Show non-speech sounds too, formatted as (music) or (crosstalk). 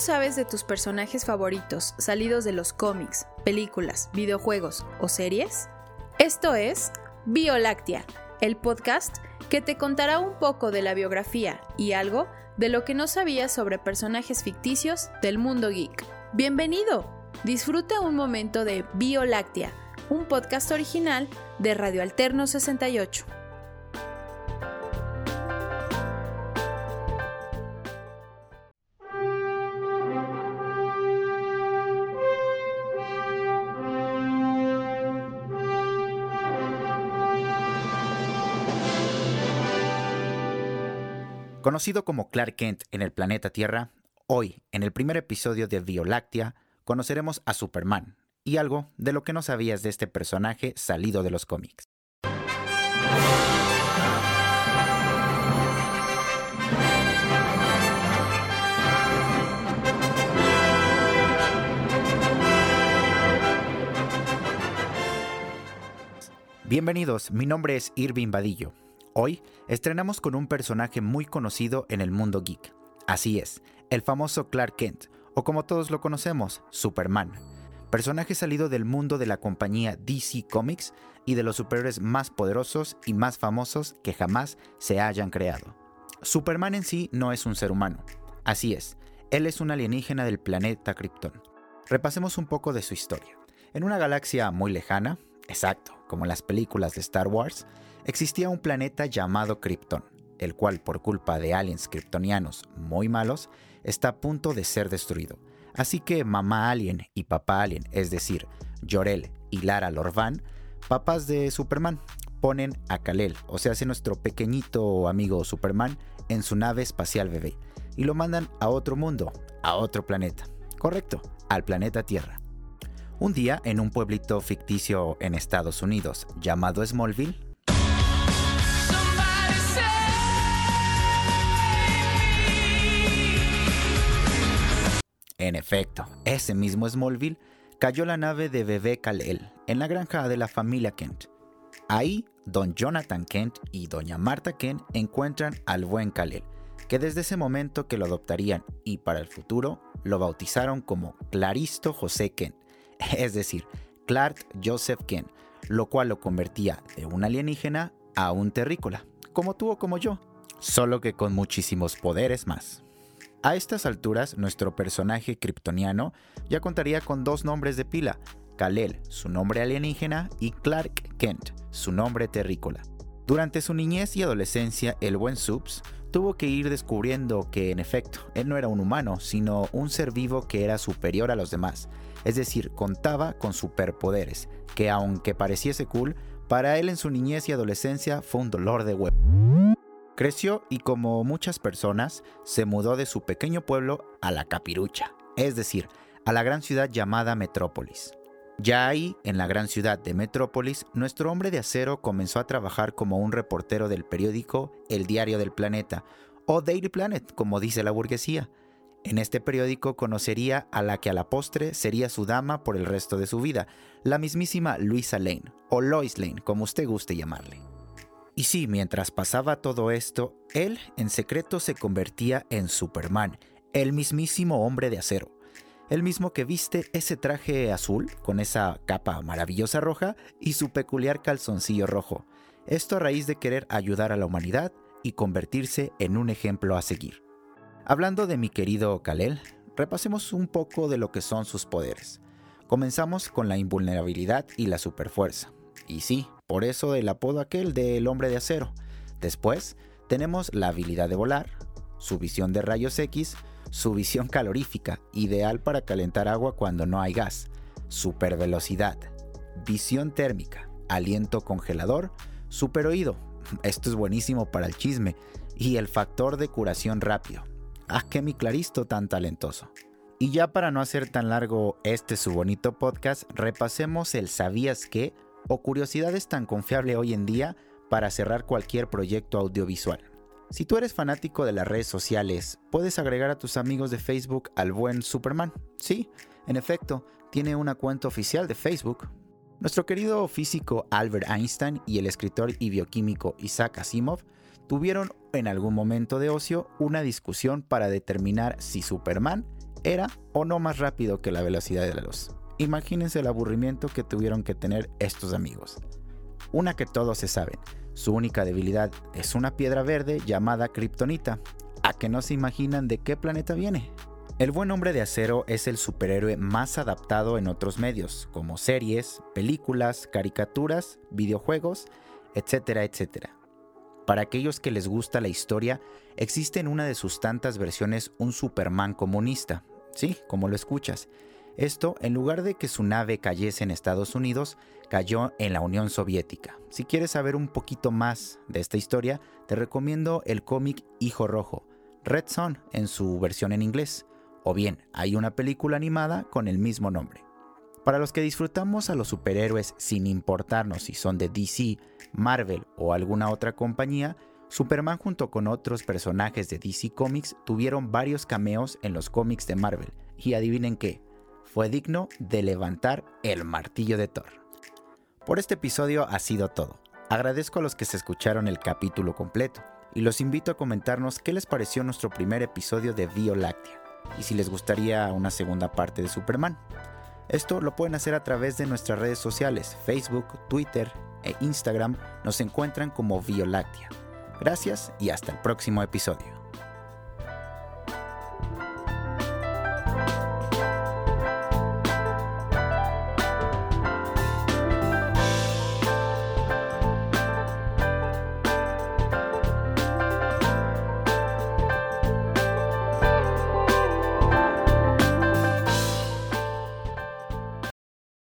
sabes de tus personajes favoritos salidos de los cómics, películas, videojuegos o series? Esto es Bioláctea, el podcast que te contará un poco de la biografía y algo de lo que no sabías sobre personajes ficticios del mundo geek. Bienvenido. Disfruta un momento de Bioláctea, un podcast original de Radio Alterno 68. Conocido como Clark Kent en el planeta Tierra, hoy, en el primer episodio de Bioláctea, conoceremos a Superman y algo de lo que no sabías de este personaje salido de los cómics. Bienvenidos, mi nombre es Irving Vadillo Hoy estrenamos con un personaje muy conocido en el mundo geek. Así es, el famoso Clark Kent, o como todos lo conocemos, Superman. Personaje salido del mundo de la compañía DC Comics y de los superhéroes más poderosos y más famosos que jamás se hayan creado. Superman en sí no es un ser humano. Así es, él es un alienígena del planeta Krypton. Repasemos un poco de su historia. En una galaxia muy lejana, exacto, como en las películas de Star Wars, existía un planeta llamado Krypton, el cual por culpa de aliens kryptonianos muy malos está a punto de ser destruido. Así que mamá alien y papá alien, es decir, Jorel y Lara Lorvan, papás de Superman, ponen a Kalel, o sea, hace nuestro pequeñito amigo Superman, en su nave espacial bebé y lo mandan a otro mundo, a otro planeta. Correcto, al planeta Tierra. Un día, en un pueblito ficticio en Estados Unidos llamado Smallville, En efecto, ese mismo Smallville cayó la nave de bebé Kal-El en la granja de la familia Kent. Ahí, don Jonathan Kent y doña Marta Kent encuentran al buen Kal-El, que desde ese momento que lo adoptarían y para el futuro lo bautizaron como Claristo José Kent, (laughs) es decir, Clark Joseph Kent, lo cual lo convertía de un alienígena a un terrícola, como tú o como yo, solo que con muchísimos poderes más. A estas alturas, nuestro personaje kryptoniano ya contaría con dos nombres de pila, Kal-El, su nombre alienígena, y Clark Kent, su nombre terrícola. Durante su niñez y adolescencia, el buen Subs tuvo que ir descubriendo que, en efecto, él no era un humano, sino un ser vivo que era superior a los demás, es decir, contaba con superpoderes, que aunque pareciese cool, para él en su niñez y adolescencia fue un dolor de huevo. Creció y como muchas personas, se mudó de su pequeño pueblo a la capirucha, es decir, a la gran ciudad llamada Metrópolis. Ya ahí, en la gran ciudad de Metrópolis, nuestro hombre de acero comenzó a trabajar como un reportero del periódico El Diario del Planeta, o Daily Planet, como dice la burguesía. En este periódico conocería a la que a la postre sería su dama por el resto de su vida, la mismísima Luisa Lane, o Lois Lane, como usted guste llamarle. Y sí, mientras pasaba todo esto, él en secreto se convertía en Superman, el mismísimo hombre de acero. El mismo que viste ese traje azul con esa capa maravillosa roja y su peculiar calzoncillo rojo. Esto a raíz de querer ayudar a la humanidad y convertirse en un ejemplo a seguir. Hablando de mi querido Kalel, repasemos un poco de lo que son sus poderes. Comenzamos con la invulnerabilidad y la superfuerza. Y sí, por eso el apodo aquel del hombre de acero. Después tenemos la habilidad de volar, su visión de rayos X, su visión calorífica, ideal para calentar agua cuando no hay gas, super velocidad, visión térmica, aliento congelador, super oído, esto es buenísimo para el chisme, y el factor de curación rápido. Ah, qué mi claristo tan talentoso. Y ya para no hacer tan largo este su bonito podcast, repasemos el sabías que o curiosidad es tan confiable hoy en día para cerrar cualquier proyecto audiovisual. Si tú eres fanático de las redes sociales, puedes agregar a tus amigos de Facebook al buen Superman. Sí, en efecto, tiene una cuenta oficial de Facebook. Nuestro querido físico Albert Einstein y el escritor y bioquímico Isaac Asimov tuvieron en algún momento de ocio una discusión para determinar si Superman era o no más rápido que la velocidad de la luz. Imagínense el aburrimiento que tuvieron que tener estos amigos. Una que todos se saben, su única debilidad es una piedra verde llamada Kryptonita. ¿A que no se imaginan de qué planeta viene? El buen hombre de acero es el superhéroe más adaptado en otros medios, como series, películas, caricaturas, videojuegos, etcétera, etcétera. Para aquellos que les gusta la historia, existe en una de sus tantas versiones un Superman comunista. Sí, como lo escuchas. Esto, en lugar de que su nave cayese en Estados Unidos, cayó en la Unión Soviética. Si quieres saber un poquito más de esta historia, te recomiendo el cómic Hijo Rojo, Red Son en su versión en inglés, o bien hay una película animada con el mismo nombre. Para los que disfrutamos a los superhéroes sin importarnos si son de DC, Marvel o alguna otra compañía, Superman junto con otros personajes de DC Comics tuvieron varios cameos en los cómics de Marvel, y adivinen qué, fue digno de levantar el martillo de Thor. Por este episodio ha sido todo. Agradezco a los que se escucharon el capítulo completo y los invito a comentarnos qué les pareció nuestro primer episodio de Vio Láctea y si les gustaría una segunda parte de Superman. Esto lo pueden hacer a través de nuestras redes sociales, Facebook, Twitter e Instagram, nos encuentran como Vio Láctea. Gracias y hasta el próximo episodio.